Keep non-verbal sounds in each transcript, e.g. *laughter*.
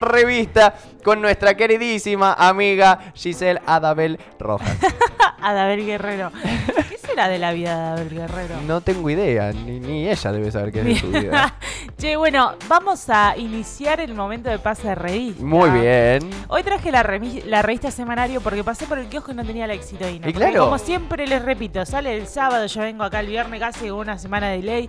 revista con nuestra queridísima amiga Giselle Adabel Rojas. *laughs* Adabel Guerrero. ¿Qué será de la vida de Adabel Guerrero? No tengo idea, ni, ni ella debe saber qué es de su vida. *laughs* che, bueno, vamos a iniciar el momento de pase de revista. Muy bien. Hoy traje la, remi- la revista semanario porque pasé por el kiosco y no tenía la exitoína. Y Porque claro. Como siempre les repito, sale el sábado, yo vengo acá el viernes casi una semana de ley.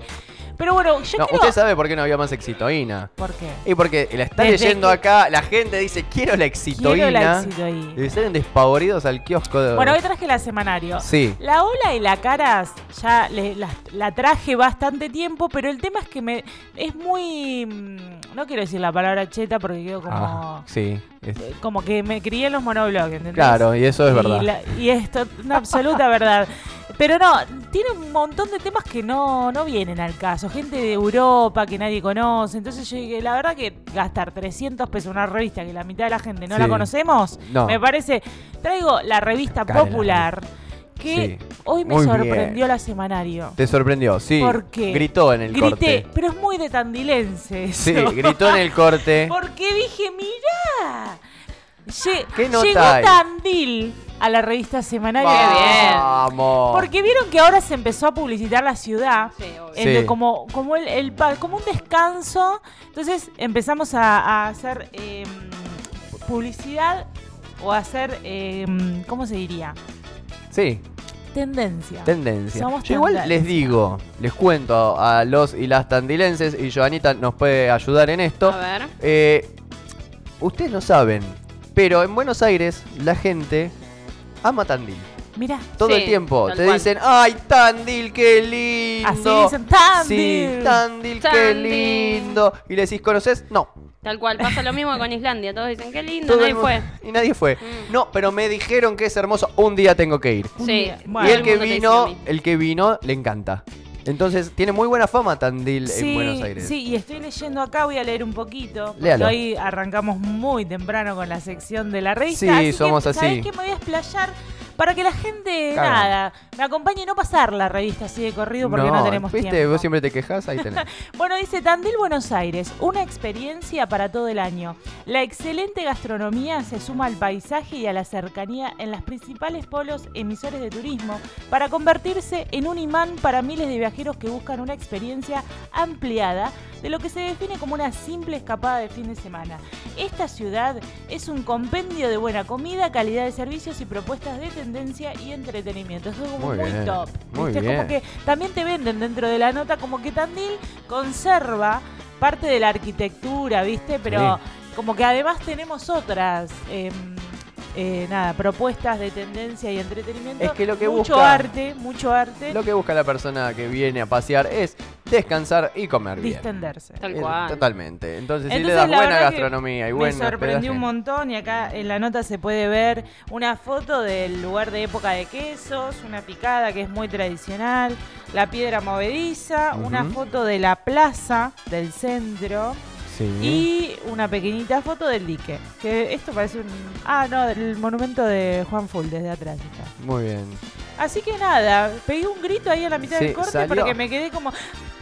Pero bueno, yo No, quiero... usted sabe por qué no había más exitoína. ¿Por qué? Y porque la está Desde leyendo que- acá, la gente dice, quiero la exitoína. Quiero la exitoína. Y salen despavoridos al kiosco de... Bueno, hoy traje la semanario. Sí. La ola y la caras ya le- la, la traje bastante tiempo, pero el tema es que me es muy mm, no quiero decir la palabra cheta porque quedo como Ah, sí. es- eh, como que me crié en los monoblogs, ¿entendés? Claro, y eso es y verdad. la- y esto una absoluta verdad. *laughs* Pero no, tiene un montón de temas que no, no vienen al caso. Gente de Europa que nadie conoce. Entonces yo dije, la verdad que gastar 300 pesos en una revista que la mitad de la gente no la conocemos, No. me parece... Traigo la revista popular que Sí. hoy me Muy sorprendió bien. la semanario. Te sorprendió, sí. ¿Por qué? Gritó en el Grité, corte. pero es muy de tandilense. Sí, gritó en el corte. *laughs* Porque dije, mirá. ¿Qué nota llegó hay? Tandil a la revista semanario. Vamos. Porque vieron que ahora se empezó a publicitar la ciudad. Sí, Sí. como, como, el, como un descanso. Entonces empezamos a, a hacer eh, publicidad o a hacer, eh, ¿cómo se diría? Sí, Tendencia. tendencia. Somos Yo igual tendencia. les digo, les cuento a los y las tandilenses, y Joanita nos puede ayudar en esto. A ver. Eh, ustedes no saben, pero en Buenos Aires la gente ama Tandil. Mirá. Todo Sí, el tiempo. Te cual. dicen, ¡ay, Tandil, qué lindo! Así dicen, Tandil. Sí, Tandil, qué Tandil. lindo. Y le decís, ¿conoces? No. Tal cual, pasa lo mismo con Islandia. Todos dicen, qué lindo, Todo nadie el fue. Y nadie fue. Mm. No, pero me dijeron que es hermoso. Un día tengo que ir. Sí. Bueno, y todo el que vino, el que vino, le encanta. Entonces, tiene muy buena fama Tandil en Buenos Aires. Sí, y estoy leyendo acá, voy a leer un poquito. Léalo. Hoy arrancamos muy temprano con la sección de la revista. Sí, así somos que, así. ¿Sabés qué? Me voy a explayar para que la gente, nada, me acompañe y no pasar la revista así de corrido porque no, tenemos ¿viste? tiempo. Vos siempre te quejas, ahí tenés. *laughs* Bueno, dice Tandil, Buenos Aires, una experiencia para todo el año. La excelente gastronomía se suma al paisaje y a la cercanía en las principales polos emisores de turismo para convertirse en un imán para miles de viajeros que buscan una experiencia ampliada de lo que se define como una simple escapada de fin de semana. Esta ciudad es un compendio de buena comida, calidad de servicios y propuestas de tendencia y entretenimiento. Eso es como Muy muy, bien, top. muy ¿viste? bien. Como que también te venden dentro de la nota como que Tandil conserva parte de la arquitectura, ¿viste? Pero como que además tenemos otras em, eh, nada, propuestas de tendencia y entretenimiento. Es que lo que mucho busca- arte, mucho arte, Lo que busca la persona que viene a pasear es descansar y comer bien. distenderse. Tal Eh, cual. Totalmente. Entonces, si le Entonces, das la buena gastronomía y Me buen sorprendió un montón y acá en la nota se puede ver una foto del lugar de época de quesos, una picada que es muy tradicional, la piedra movediza, una foto de la plaza del centro Sí. y una pequeñita foto del dique. Que esto parece un... Ah, no, del monumento de Juan Full desde atrás. está. Muy bien. Así que nada, pegué un grito ahí a la mitad Sí, del corte salió. porque me quedé como...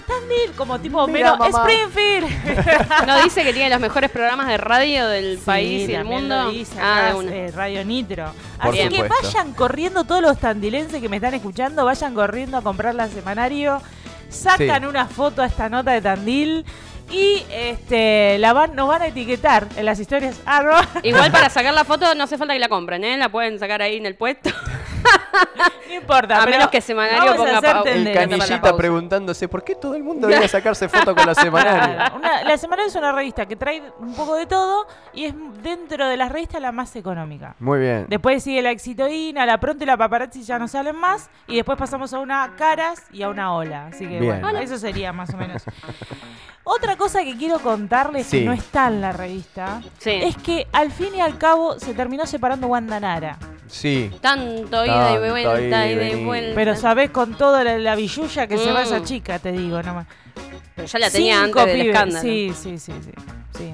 Tandil, como tipo Mira, Homero, mamá. Springfield. *laughs* ¿No dice que tiene los mejores programas de radio del Sí, país y del mundo? lo dice ah, acá, de una. eh, Radio Nitro. Por Así que vayan corriendo todos los tandilenses que me están escuchando, vayan corriendo a comprar la semanario, sacan Sí. una foto a esta nota de Tandil y este la van, nos van a etiquetar en las historias. arroba- Igual para *laughs* sacar la foto no hace falta que la compren, ¿eh? La pueden sacar ahí en el puesto. *laughs* *laughs* no importa. A pero menos que Semanario ponga hacer pau- El canillita pausa. preguntándose por qué todo el mundo viene a sacarse foto con la semanaria. Claro, *laughs* una- la semanario es una revista que trae un poco de todo y es dentro de las revistas la más económica. Muy bien. Después sigue la exitoína, la pronto y la paparazzi ya no salen más. Y después pasamos a una caras y a una ola. Así que Bien. bueno, eso sería más o menos. *laughs* Otra cosa que quiero contarles Sí. que no está en la revista Sí. es que al fin y al cabo se terminó separando Wanda Nara. Sí. Tanto ida y vuelta, ida y vuelta. Pero sabés con toda la, la billulla que se va Mm. esa chica, te digo nomás. Pero ya la tenía Cinco antes del escándalo. Sí, sí, sí, sí, sí.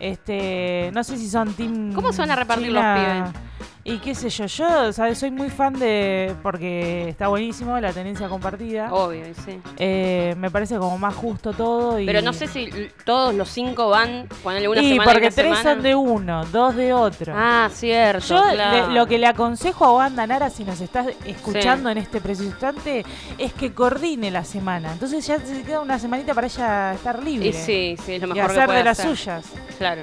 Este, no sé si son team ¿Cómo se van a repartir China- los pibes? Y qué sé yo, yo ¿sabes? soy muy fan de. porque está buenísimo la tenencia compartida. Obvio, y sí. Eh, me parece como más justo todo. Y... Pero no sé si todos los cinco van, ponerle una y semana y porque tres semana. son de uno, dos de otro. Ah, cierto. Yo claro. le- lo que le aconsejo a Wanda Nara, si nos estás escuchando en este preciso instante, es que coordine la semana. Entonces ya se queda una semanita para ella estar libre. Y sí, sí, es lo y mejor que hacer puede de las hacer. suyas. Claro,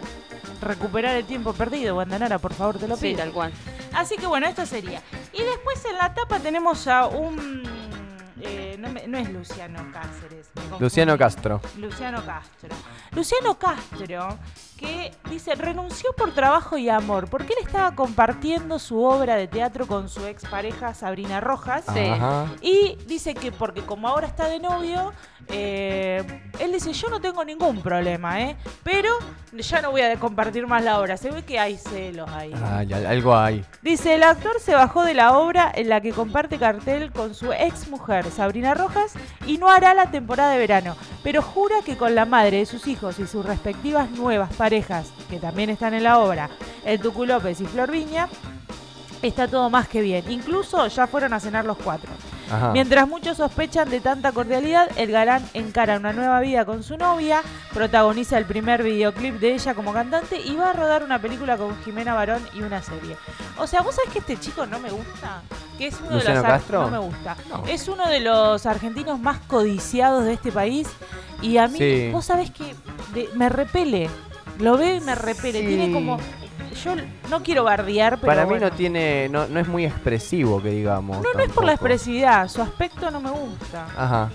Recuperar el tiempo perdido, Wanda Nara, por favor, te lo sí, pido. tal cual. Así que bueno, esto sería. Y después en la tapa tenemos a un... eh, no, me- no es Luciano Cáceres. Luciano Castro. Luciano Castro. Luciano Castro, que dice, renunció por trabajo y amor, porque él estaba compartiendo su obra de teatro con su expareja Sabrina Rojas. Sí. Y dice que porque como ahora está de novio, eh, él dice, yo no tengo ningún problema, ¿eh? Pero ya no voy a compartir más la obra. Se ve que hay celos ahí. Algo hay. Dice, el actor se bajó de la obra en la que comparte cartel con su ex mujer, Sabrina Rojas, y no hará la temporada de verano, pero jura que con la madre de sus hijos y sus respectivas nuevas parejas, que también están en la obra, el Tucu López y Flor Viña, está todo más que bien. Incluso ya fueron a cenar los cuatro. Ajá. Mientras muchos sospechan de tanta cordialidad, el galán encara una nueva vida con su novia, protagoniza el primer videoclip de ella como cantante y va a rodar una película con Jimena Barón y una serie. O sea, ¿vos sabés que este chico no me gusta? Que es uno ¿Luciano de los Castro? No me gusta. No. Es uno de los argentinos más codiciados de este país y a mí, Sí. vos sabés que de- me repele. Lo veo y me repele. Sí. Tiene como... Yo no quiero bardear, pero Para mí bueno. no tiene, no, no es muy expresivo, que digamos. No, no es por la expresividad, su aspecto no me gusta. Ajá.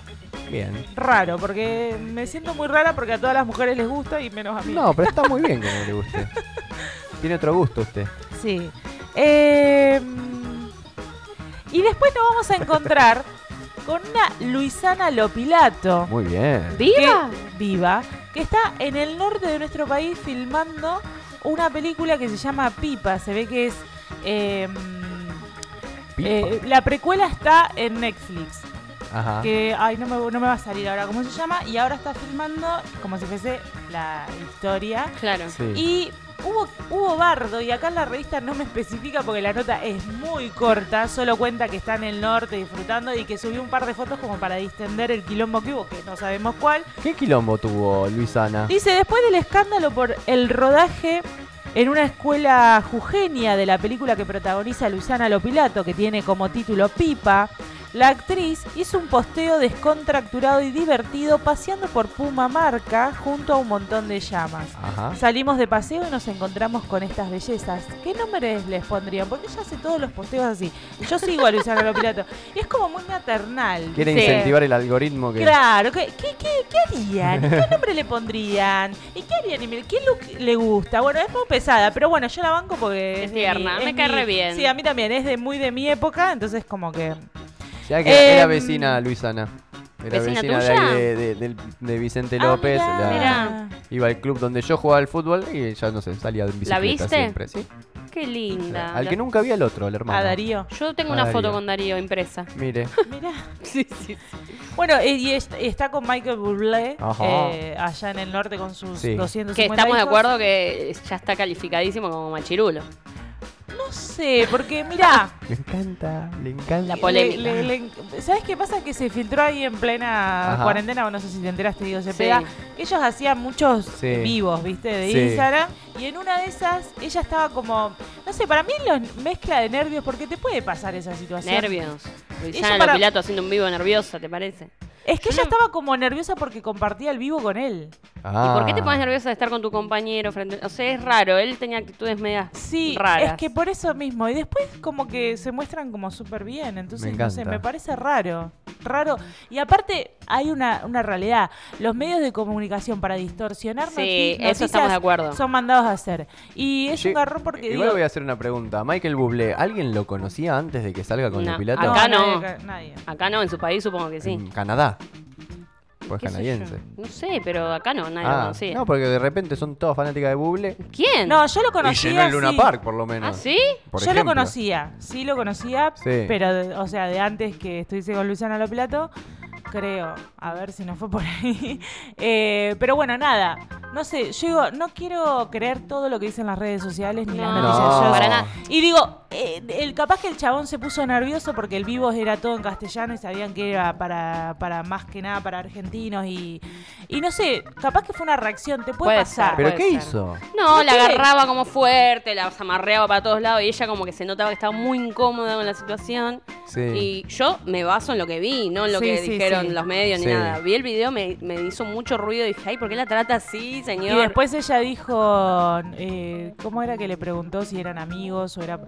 Bien. raro, porque me siento muy rara porque a todas las mujeres les gusta y menos a mí. No, pero está muy bien que no le guste. *laughs* Tiene otro gusto usted. Sí. Eh, y después nos vamos a encontrar con una Luisana Lopilato. Muy bien. ¿Viva? que- viva, que está en el norte de nuestro país filmando una película que se llama Pipa. Se ve que es. eh, Pipa. eh, la precuela está en Netflix. Ajá. que ay no me, no me va a salir ahora cómo se llama y ahora está filmando como si fuese la historia Claro. Sí. y hubo hubo bardo y acá en la revista no me especifica porque la nota es muy corta solo cuenta que está en el norte disfrutando y que subió un par de fotos como para distender el quilombo que hubo que no sabemos cuál ¿Qué quilombo tuvo Luisana? dice después del escándalo por el rodaje en una escuela jujeña de la película que protagoniza Luciana Lopilato, que tiene como título Pipa, la actriz hizo un posteo descontracturado y divertido paseando por Pumamarca junto a un montón de llamas. Ajá. Salimos de paseo y nos encontramos con estas bellezas. ¿Qué nombres les pondrían? Porque ella hace todos los posteos así. Yo sigo a Luciana Lopilato. Y es como muy maternal. Quiere incentivar el algoritmo que. Claro, ¿qué, qué, qué- qué harían? ¿Qué nombre le pondrían? ¿Y qué harían? ¿Y ¿Qué look le gusta? Bueno, es muy pesada, pero bueno, yo la banco porque... Es tierna, mi- me cae mi- re bien. Sí, a mí también, es de muy de mi época, entonces como que... Ya que era Em, vecina Luisana. Era ¿Vecina vecina, de, ahí de, de- de Vicente Ah, López. mirá. la- Mirá. Iba al club donde yo jugaba al fútbol y ya no sé, salía en bicicleta viste? siempre. ¿sí? Qué linda. Al La- que nunca vi al otro, al hermano. A Darío. Yo tengo A una Darío. foto con Darío impresa. Mire. *laughs* Mirá. Sí, sí, Bueno, eh, y est- está con Michael Bublé Ajá. eh, allá en el norte con sus Sí. 250 Que estamos de acuerdo que ya está calificadísimo como machirulo. No sé, porque mirá... Le encanta, le encanta. La polémica. Le- le- le- ¿Sabes qué pasa? Que se filtró ahí en plena Ajá. cuarentena, o no sé si te enteraste, digo, se Sí. pega. Ellos hacían muchos Sí. vivos, ¿viste? De Sí. Instagram. Y en una de esas, ella estaba como. No sé, para mí los mezcla de nervios, porque te puede pasar esa situación. Nervios. Luisana para- Lopilato haciendo un vivo nerviosa, ¿te parece? Es que Yo ella no- estaba como nerviosa porque compartía el vivo con él. Ah. ¿Y por qué te pones nerviosa de estar con tu compañero frente? O sea, es raro. Él tenía actitudes medias Sí, raras. es que por eso mismo. Y después como que se muestran como súper bien. Entonces, Me no sé, me parece raro. Raro. Y aparte hay una, una realidad. Los medios de comunicación para distorsionar Sí, eso estamos de acuerdo. son mandados a hacer. Y es Sí, un garrón porque Igual digo, voy a hacer una pregunta. Michael Bublé, ¿alguien lo conocía antes de que salga con No, el piloto? acá no. nadie. Acá no, en su país supongo que sí. En Canadá. Pues ¿Qué sé canadiense. No sé, pero acá no, nadie lo Ah, conocía. no, porque de repente son todas fanáticas de Bublé. ¿Quién? No, yo lo Y conocía. llenó el Luna sí. Park, por lo menos. ¿Ah, sí? Por yo ejemplo. lo conocía, sí lo conocía, Sí. pero, o sea, de antes que estuviese con Luciana Lopilato, creo, a ver si no fue por ahí. *laughs* Eh, pero bueno, nada, no sé, yo digo, no quiero creer todo lo que dicen las redes sociales ni las No, noticias. no, Yo- para nada. Y digo, eh, el capaz que el chabón se puso nervioso porque el vivo era todo en castellano y sabían que era para, para más que nada para argentinos y, y no sé, capaz que fue una reacción, te puede, Puede pasar. ser. ¿Pero puede qué ser. hizo? No, la qué? agarraba como fuerte, la amarreaba para todos lados y ella como que se notaba que estaba muy incómoda con la situación. Sí. Y yo me baso en lo que vi, no en lo Sí, que sí, dijeron sí. los medios Sí. ni nada. Vi el video, me, me hizo mucho ruido y dije, ay, ¿por qué la trata así, Y señor? después ella dijo, eh, ¿cómo era que le preguntó si eran amigos o era...?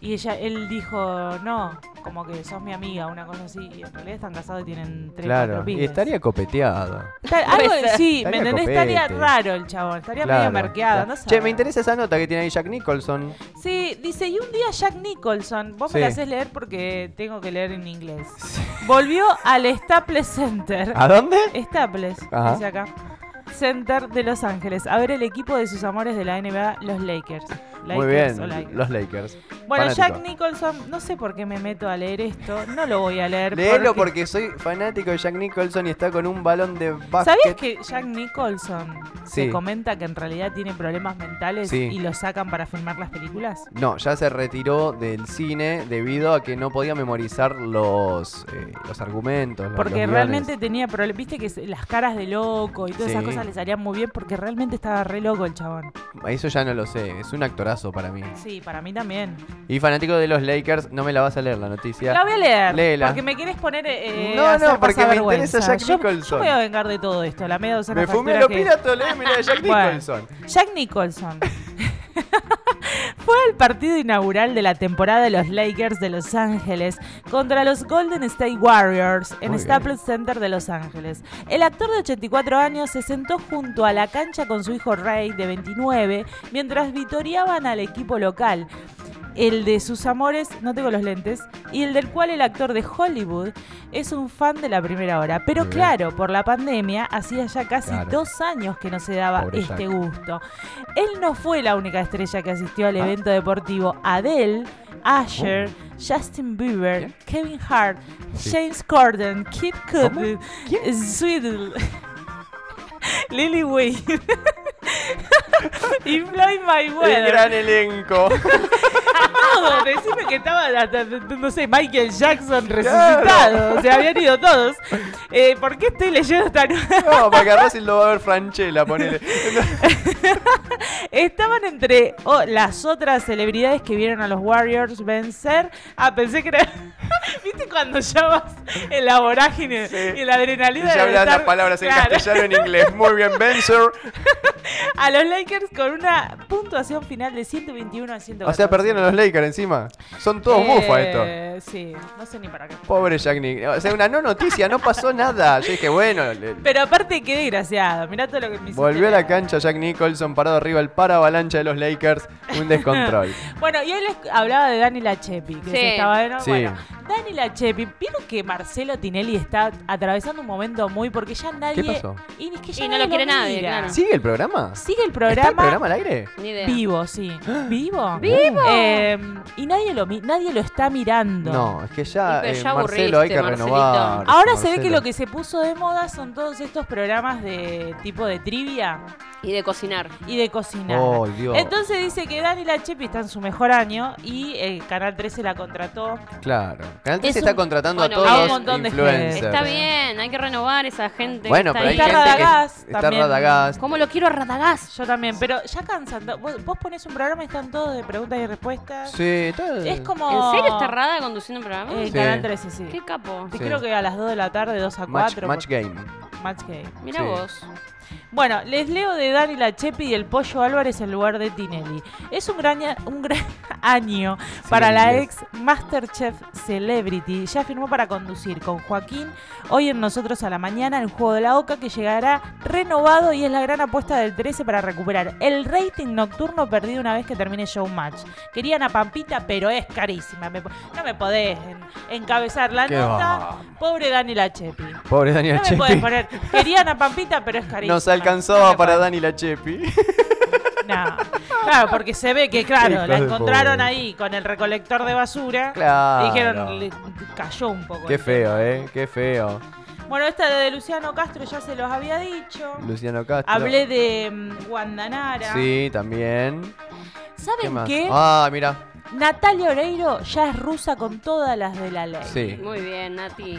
Y ella, él dijo, no, como que sos mi amiga, una cosa así. Y en realidad están casados y tienen tres, Claro, cuatro y estaría copeteado. Está- algo sí, ¿me Estaría entendés? copete. Estaría raro el chabón, estaría Claro, medio merqueado, claro. no sé. Che, me interesa esa nota que tiene ahí Jack Nicholson. Sí, dice, y un día Jack Nicholson, vos Sí. me la haces leer porque tengo que leer en inglés. Volvió al Staples Center. ¿A dónde? Staples, Ajá. dice acá. Center de Los Ángeles, a ver el equipo de sus amores de la NBA, los Lakers. Muy Lakers bien, o Lakers. los Lakers. Bueno, Fanático. Jack Nicholson, no sé por qué me meto a leer esto, no lo voy a leer. Léelo porque soy fanático de Jack Nicholson y está con un balón de básquet. ¿Sabías que Jack Nicholson Sí. se comenta que en realidad tiene problemas mentales Sí. y lo sacan para filmar las películas? No, ya se retiró del cine debido a que no podía memorizar los, eh, los argumentos. los- Porque los realmente tenía problemas, viste que las caras de loco y todas esas cosas le salían muy bien porque realmente estaba re loco el chabón. Eso ya no lo sé, es un actorazo para mí. Sí, para mí también. Y fanático de los Lakers, no me la vas a leer la noticia. La voy a leer. Léela. Porque me quieres poner. eh, No, a hacer no, porque me interesa Jack Yo- Nicholson. Yo me voy a vengar de todo esto, la media docena Me fumé los que- piratas, lee, mirá, Jack *laughs* Bueno. Nicholson. Jack Nicholson. *laughs* Fue el partido inaugural de la temporada de los Lakers de Los Ángeles contra los Golden State Warriors en Muy bien. Staples Center de Los Ángeles. El actor de 84 años se sentó junto a la cancha con su hijo Ray de 29 mientras vitoreaban al equipo local. El de sus amores, no tengo los lentes, y el del cual el actor de Hollywood es un fan de la primera hora. Pero claro, por la pandemia hacía ya casi Claro. dos años que no se daba Pobre este Jack. gusto. Él no fue la única estrella que asistió al Ah. evento deportivo. Adele, Asher, Justin Bieber. Kevin Hart, Sí. James Corden, Kid. Cudi. Sweetle, *laughs* Lily Wayne *laughs* y Floyd El Mayweather. gran elenco. *laughs* Todo, decime que estaba, hasta, no sé, Michael Jackson resucitado. Se habían ido todos. Eh, ¿Por qué estoy leyendo esta? No, para que Racing lo va a ver Franchella, ponele. *laughs* Estaban entre oh, las otras celebridades que vieron a los Warriors vencer. Ah, pensé que era. *laughs* ¿Viste cuando ya vas en la vorágine Sí. y la adrenalina Ya de hablas las palabras en Claro. castellano en inglés. Muy bien, Benzer. *laughs* A los Lakers con una puntuación final de 121 a 114. O sea, perdieron los Lakers encima. Son todos bufas esto. Eh, Sí, no sé ni para qué. Pobre Jack Nicholson. O sea, una no noticia, no pasó nada. Yo dije, bueno, le- Pero aparte, qué desgraciado. Mirá todo lo que me hiciste volvió a la cancha Jack Nicholson parado arriba del paravalancha de los Lakers. Un descontrol. *laughs* Bueno, y hoy les hablaba de Dani Lachepi, que Sí. se estaba de Sí. Bueno, Dani Lachepi, ¿vieron que Marcelo Tinelli está atravesando un momento muy porque ya nadie. ¿Qué pasó? Y es que ya Y no nadie lo quiere nadie, mira. claro. ¿Sigue el programa? Sigue el ¿Está programa. el programa al aire? Ni idea. Vivo, sí. *gasps* ¿Vivo? ¡Vivo! Eh, y nadie lo, mi- nadie lo está mirando. No, es que ya, eh, ya Marcelo hay que aburriste, renovar. Ahora se ve que lo que se puso de moda son todos estos programas de tipo de trivia Y de cocinar. y de cocinar. Oh, Dios. Entonces dice que Dani Lachepi está en su mejor año y el Canal 13 la contrató. Claro. Canal Es 13 está un- contratando bueno, a todos a un los montón de influencers. Está bien, hay que renovar esa gente. Bueno, que pero hay está ahí. gente que Radagast está también. Radagast. ¿Cómo lo quiero a Radagast? Yo también, pero ya cansan. Vos, vos pones un programa y están todos de preguntas y respuestas. Sí, todo. Es como. ¿En serio está Rada conduciendo un programa? Eh, Sí. Canal 13, sí. Qué capo. Y Sí. Creo que a las 2 de la tarde, 2 a Match, 4. match game. Match Game. Mira Sí. vos. Bueno, les leo de Dani Lachepi y el Pollo Álvarez en lugar de Tinelli. Es un gran, a- un gran *laughs* año para la ex Masterchef Celebrity. Ya firmó para conducir con Joaquín hoy en Nosotros a la Mañana el Juego de la Oca que llegará renovado y es la gran apuesta del 13 para recuperar el rating nocturno perdido una vez que termine Showmatch. Querían a Pampita, pero es carísima. Me no me podés en- encabezar la Qué nota. va. Pobre Dani Lachepi. Pobre Daniel No me podés Chepi. poner. Querían a Pampita, pero es *laughs* carísima. Alcanzaba No para. Dani la Chepi. *laughs* No. Claro, porque se ve que, claro, la encontraron ahí con el recolector de basura. Claro. Y dijeron, le cayó un poco. Qué feo, eh. Qué feo. Bueno, esta de Luciano Castro ya se los había dicho. Luciano Castro. Hablé de mm, Guandanara. Sí, también. ¿Qué ¿Saben qué? Ah, mira. Natalia Oreiro ya es rusa con todas las de la ley. Sí. Muy bien, Nati.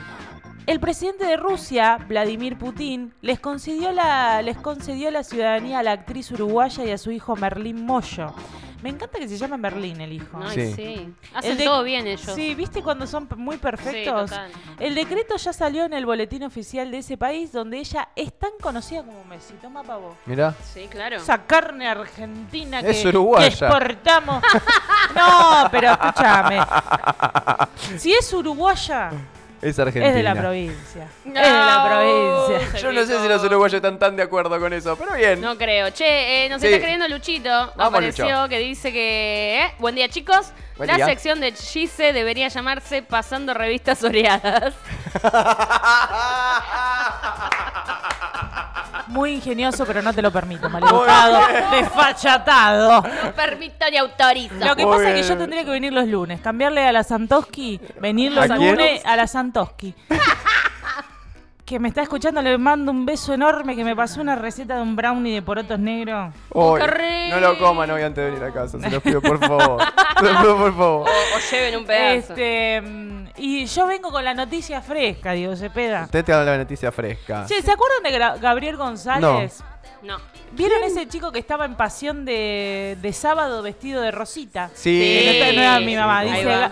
El presidente de Rusia, Vladimir Putin, les concedió la, les concedió la ciudadanía a la actriz uruguaya y a su hijo Merlín Moyo. Me encanta que se llame Merlín el hijo. Ay, Sí. sí. Hacen El de- todo bien ellos. Sí, ¿viste cuando son muy perfectos? Sí, total. el decreto ya salió en el boletín oficial de ese país donde ella es tan conocida como Messi. Toma pa' vos. Mira. Sí, claro. Esa carne argentina que, Es uruguaya. que exportamos. *laughs* no, pero escúchame. Si es uruguaya, Es Argentina. es de la provincia. No, *laughs* es de la provincia. Yo no sé si los uruguayos están tan de acuerdo con eso, pero bien. No creo. Che, eh, nos Sí. está escribiendo Luchito. apareció Lucho. que dice que. eh, buen día, chicos. Buen la día. sección de Gise debería llamarse Pasando Revistas Oreadas. *laughs* *laughs* Muy ingenioso, pero no te lo permito, maleducado, *laughs* desfachatado. No permito ni autorizo. Lo que Muy pasa es que yo tendría que venir los lunes, cambiarle a la Santoski, venir los ¿A quién? lunes a la Santoski. *laughs* Que me está escuchando, le mando un beso enorme que me pasó una receta de un brownie de porotos negros. Rico. no lo coman hoy antes de venir a casa, se los pido por favor. Se los pido por favor. O, o lleven un pedazo. Este, mm, y yo vengo con la noticia fresca, Diego Cepeda. Usted te habla la noticia fresca. Che, ¿se acuerdan de Gra- Gabriel González? No. ¿Vieron ese chico que estaba en pasión de, de sábado vestido de rosita? Sí. Que no, no era mi mamá. Dice, va. "Ga-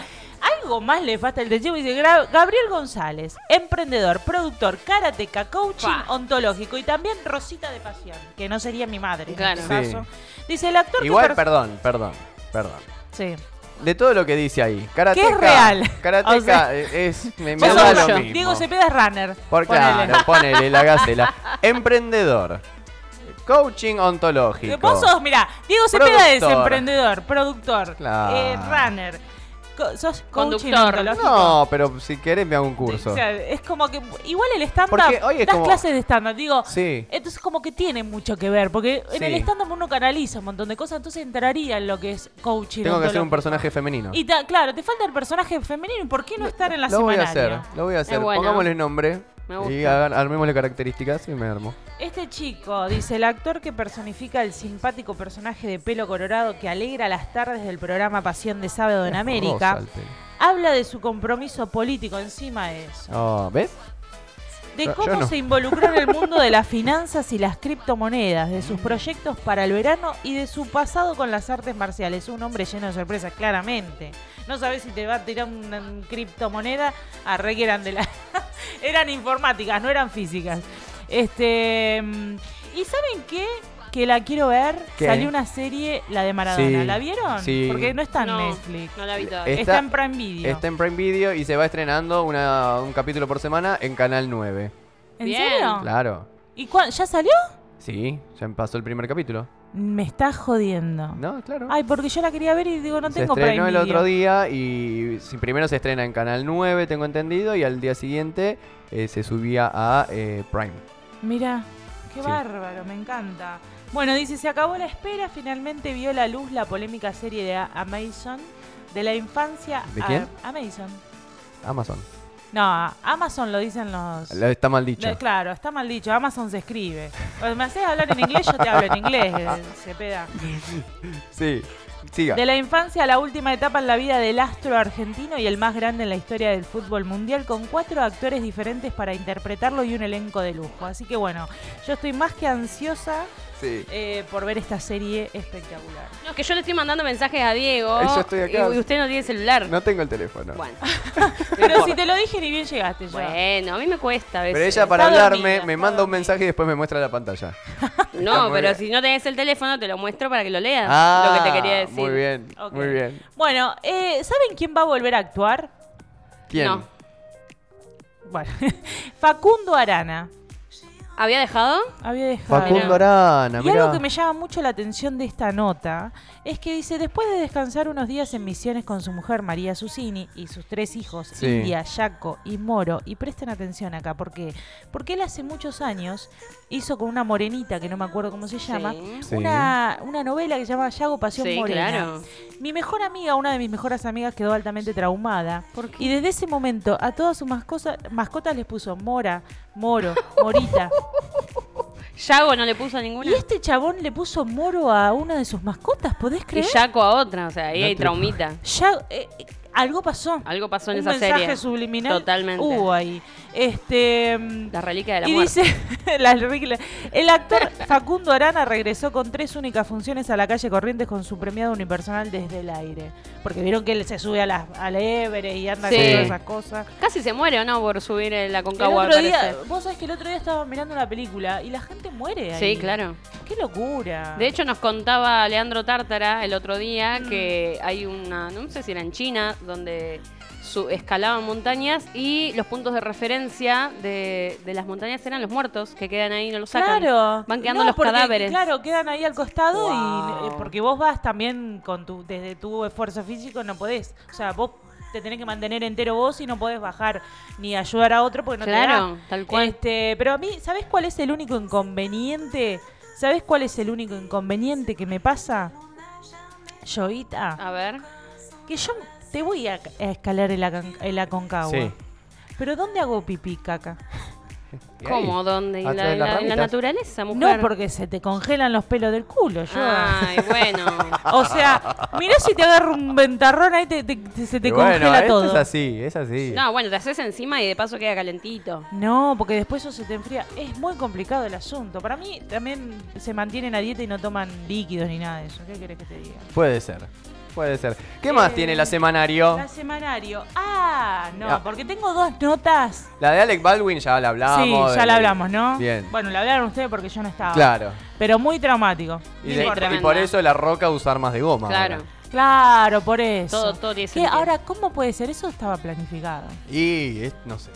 algo más le falta el testigo. Dice, "Gra- Gabriel González, emprendedor, productor, karateca, coaching ontológico y también Rosita de pasión, que no sería mi madre Claro. en este Sí. caso. Dice, el actor Igual, que... perdón, perdón, perdón. Sí. De todo lo que dice ahí, Karateka, Que es real. Karateka *laughs* O sea- es, me, me da lo mismo. Diego Cepeda es runner. Por Ponele. claro, ponele la gacela. *laughs* Emprendedor. Coaching ontológico. Vos sos, mira, Diego Cepeda es emprendedor, productor, Claro. eh, runner, sos coaching Conductor. No, pero si querés me hago un curso. O sea, es como que igual el stand-up, Porque hoy es das como- clases de stand-up, digo, Sí. entonces como que tiene mucho que ver, porque en Sí. el stand-up uno canaliza un montón de cosas, entonces entraría en lo que es coaching. Tengo que ser un personaje femenino. Y ta- claro, te falta el personaje femenino, ¿y ¿por qué no estar en la lo voy a semanaria? hacer, lo voy a hacer. bueno. Pongámosle nombre Me y hagan, armémosle características y me armo. Este chico, dice el actor que personifica el simpático personaje de pelo colorado que alegra las tardes del programa Pasión de Sábado en América, habla de su compromiso político encima de eso. Oh, ¿Ves? De Yo- cómo no. se involucró en el mundo de las finanzas y las criptomonedas, de sus proyectos para el verano y de su pasado con las artes marciales. Un hombre lleno de sorpresas, claramente. No sabes si te va a tirar una, criptomoneda, arre que eran de la. *laughs* eran informáticas, no eran físicas. Este. mm, ¿Y saben qué? Que la quiero ver. ¿Qué? Salió una serie, la de Maradona. Sí, ¿La vieron? sí. Porque no está en No, Netflix. no la vi todavía. Está, Está- en Prime Video. Está en Prime Video y se va estrenando una- un capítulo por semana en Canal 9. ¿En Bien. serio? Claro. ¿Y ya salió? Sí, ya pasó el primer capítulo. Me está jodiendo. No, claro. Ay, porque yo la quería ver y digo, no se tengo estrenó Prime el otro Video. día y primero se estrena en Canal 9, tengo entendido, y al día siguiente eh, se subía a eh, Prime. Mira, qué Sí. bárbaro, me encanta. Bueno, dice, se acabó la espera, finalmente vio la luz la polémica serie de A- Amazon, de la infancia ¿De a- quién? Amazon. Amazon. No, Amazon lo dicen los... Lo- Está mal dicho. de- claro, está mal dicho, Amazon se escribe. Cuando me haces hablar en inglés, yo te hablo en inglés, *laughs* Cepeda. Sí, siga. De la infancia a la última etapa en la vida del astro argentino y el más grande en la historia del fútbol mundial, con cuatro actores diferentes para interpretarlo y un elenco de lujo. Así que bueno, yo estoy más que ansiosa Sí. eh, por ver esta serie espectacular. No, es que yo le estoy mandando mensajes a Diego. Eh, yo estoy acá. Y usted no tiene celular. No tengo el teléfono. Bueno, *laughs* *laughs* Pero si te lo dije, ni bien llegaste ya. bueno, a mí me cuesta a veces. Pero ella para Está hablarme dormida, me manda un mensaje y después me muestra la pantalla. No, pero bien. si no tenés el teléfono, te lo muestro para que lo leas. Ah, lo que te quería decir. Muy bien, muy bien. Bueno, eh, ¿saben quién va a volver a actuar? ¿Quién? No. Bueno, *laughs* Facundo Arana. ¿Había dejado? Había dejado. Facundo Arana, Y algo que me llama mucho la atención de esta nota es que dice, después de descansar unos días en misiones con su mujer María Susini y sus tres hijos, Sí. India, Yaco y Moro, y presten atención acá, ¿por qué? Porque él hace muchos años hizo con una morenita, que no me acuerdo cómo se llama, Sí. Sí. una, una novela que se llama Yago Pasión Sí, Morena. claro. Mi mejor amiga, una de mis mejores amigas, quedó altamente traumada. Y desde ese momento a todas sus mascotas, mascotas les puso Mora, Moro, Morita. *laughs* Yago no le puso ninguna. Y este chabón le puso Moro a una de sus mascotas, ¿podés Y creer? Yaco a otra, o sea, ahí No hay traumita. Eh, eh, algo pasó. Algo pasó en Un esa mensaje serie. subliminal Totalmente. hubo ahí. Este. La reliquia de la y muerte. dice, *laughs* la el actor Facundo Arana regresó con tres únicas funciones a la calle Corrientes con su premiado unipersonal desde el aire. Porque vieron que él se sube a la, al Everest y anda Sí. con todas esas cosas. Casi se muere, ¿o no? Por subir el El Aconcagua, otro me día, parece. vos sabés que el otro día estaba mirando una película y la gente muere ahí. Sí, claro. Qué locura. De hecho, nos contaba Leandro Tártara el otro día Mm. que hay una, no sé si era en China, donde su- escalaban montañas y los puntos de referencia de, de las montañas eran los muertos que quedan ahí, no los sacan. Claro. Van quedando No, los porque, cadáveres. Claro, quedan ahí al costado y Wow. eh, porque vos vas también con tu desde tu esfuerzo físico no podés, o sea, vos te tenés que mantener entero vos y no podés bajar ni ayudar a otro porque no te Claro, da. tal cual. Este, pero a mí, ¿sabés cuál es el único inconveniente? ¿Sabés cuál es el único inconveniente que me pasa? Yoita, A ver. que yo te voy a, a escalar el, Acon- el Aconcagua. Sí. Pero ¿dónde hago pipí, caca? *laughs* Y ahí, ¿Cómo? ¿Dónde? ¿En atrás la, de en las la- en la ramitas. naturaleza, mujer? No, porque se te congelan los pelos del culo. Yo. Ay, bueno. *laughs* O sea, mirá si te agarra un ventarrón ahí te, te- te- se te Y bueno, congela esto todo. es así, es así. No, bueno, te haces encima y de paso queda calentito. No, porque después eso se te enfría. Es muy complicado el asunto. Para mí también se mantienen a dieta y no toman líquidos ni nada de eso. ¿Qué querés que te diga? Puede ser, puede ser. ¿Qué más Eh, tiene la semanario? La semanario. Ah, no, Ah. porque tengo dos notas. La de Alec Baldwin ya la hablábamos. sí, ya de- la hablamos, ¿no? Bien. Bueno, la hablaron ustedes porque yo no estaba. Claro. Pero muy traumático. Y, de- y por eso la roca usa armas de goma. Claro. ahora. Claro, por eso. Todo- todo tiene ¿Qué? Ahora, ¿cómo puede ser? Eso estaba planificado. Y es- no sé.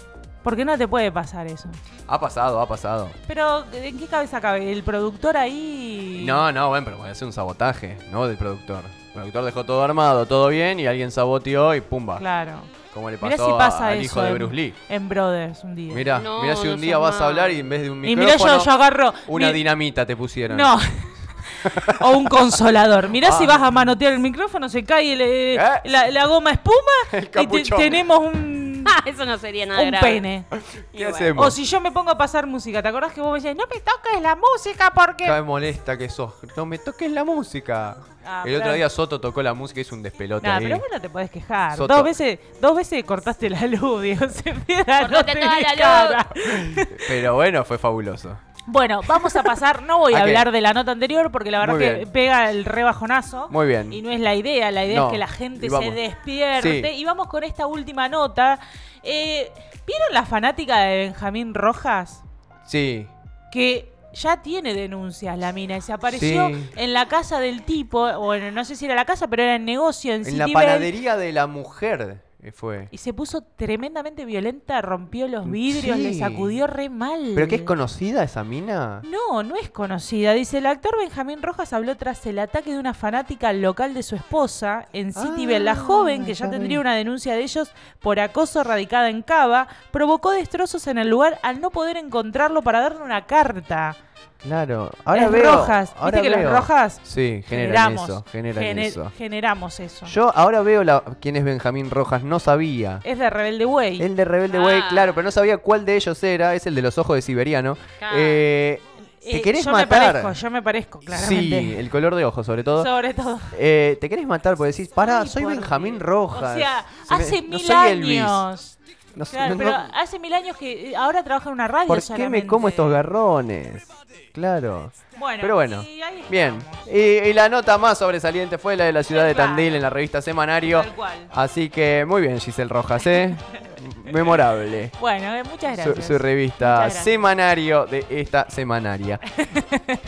Porque no te puede pasar eso. Ha pasado, ha pasado. Pero, ¿en qué cabeza cabe? ¿El productor ahí? No, no, bueno, pero puede ser un sabotaje, ¿no? Del productor. El productor dejó todo armado, todo bien, y alguien saboteó y pumba. Claro. Como le Mirá pasó si pasa a- al hijo de en- Bruce Lee. En Brothers un día. Mira, No, mira si no un día vas a hablar y en vez de un y mirá, micrófono, yo, yo agarro. una mi- dinamita te pusieron. No. *laughs* o un consolador. Mirá si Ah. vas a manotear el micrófono, se cae el, eh, ¿Eh? la, la goma espuma *laughs* El y te- tenemos un, *laughs* eso no sería nada un grave. pene. Y ¿Qué bueno. hacemos? O si yo me pongo a pasar música, ¿te acordás que vos me decías, no me toques la música porque... Qué molesta que sos. No me toques la música. Ah, el otro día Soto tocó la música y hizo un despelote Nah, ahí. pero vos no te podés quejar. Soto. Dos veces, dos veces cortaste la luz, *laughs* Diego Cepeda, no toda la luz. Pero bueno, fue fabuloso. Bueno, vamos a pasar, no voy a hablar de la nota anterior porque la verdad que pega el rebajonazo. Muy bien. Y no es la idea, la idea No, es que la gente se despierte. Sí. Y vamos con esta última nota. Eh, ¿Vieron la fanática de Benjamín Rojas? Sí. Que ya tiene denuncias la mina. y Se apareció Sí. en la casa del tipo, bueno, no sé si era la casa, pero era el negocio en, En la panadería de la mujer fue. Y se puso tremendamente violenta, rompió los vidrios, Sí. le sacudió re mal. ¿Pero qué es conocida esa mina? No, no es conocida. Dice, el actor Benjamín Rojas habló tras el ataque de una fanática al local de su esposa en Citibel. la Ah, joven, que ya tendría una denuncia de ellos por acoso radicada en Cava, provocó destrozos en el lugar al no poder encontrarlo para darle una carta. Claro. Ahora Las veo. rojas, ahora ¿viste que las rojas Sí, generan generamos, eso. Generan gener- eso. generamos eso? Yo ahora veo la, quién es Benjamín Rojas, no sabía. Es de Rebelde Way. El de Rebelde Way, Ah. claro, pero no sabía cuál de ellos era. Es el de los ojos de Siberiano. Claro. Eh, ¿Te Eh, querés yo matar? me parezco, yo me parezco, claramente. Sí, el color de ojos, sobre todo. Sobre todo. Eh, ¿Te querés matar? Porque decís, pará, soy Benjamín. Rojas. O sea, Se me- hace no mil Elvis. Años. No sé- Claro, no- pero no- hace mil años que eh, ahora trabaja en una radio ¿Por qué me como estos garrones? Claro. Bueno, Pero bueno, y ahí bien. Y, y la nota más sobresaliente fue la de la ciudad de. Tandil en la revista Semanario. Tal cual. Así que muy bien, Giselle Rojas, ¿eh? *laughs* Memorable. Bueno, eh, muchas gracias. su revista gracias. semanario de esta semanaria. *laughs*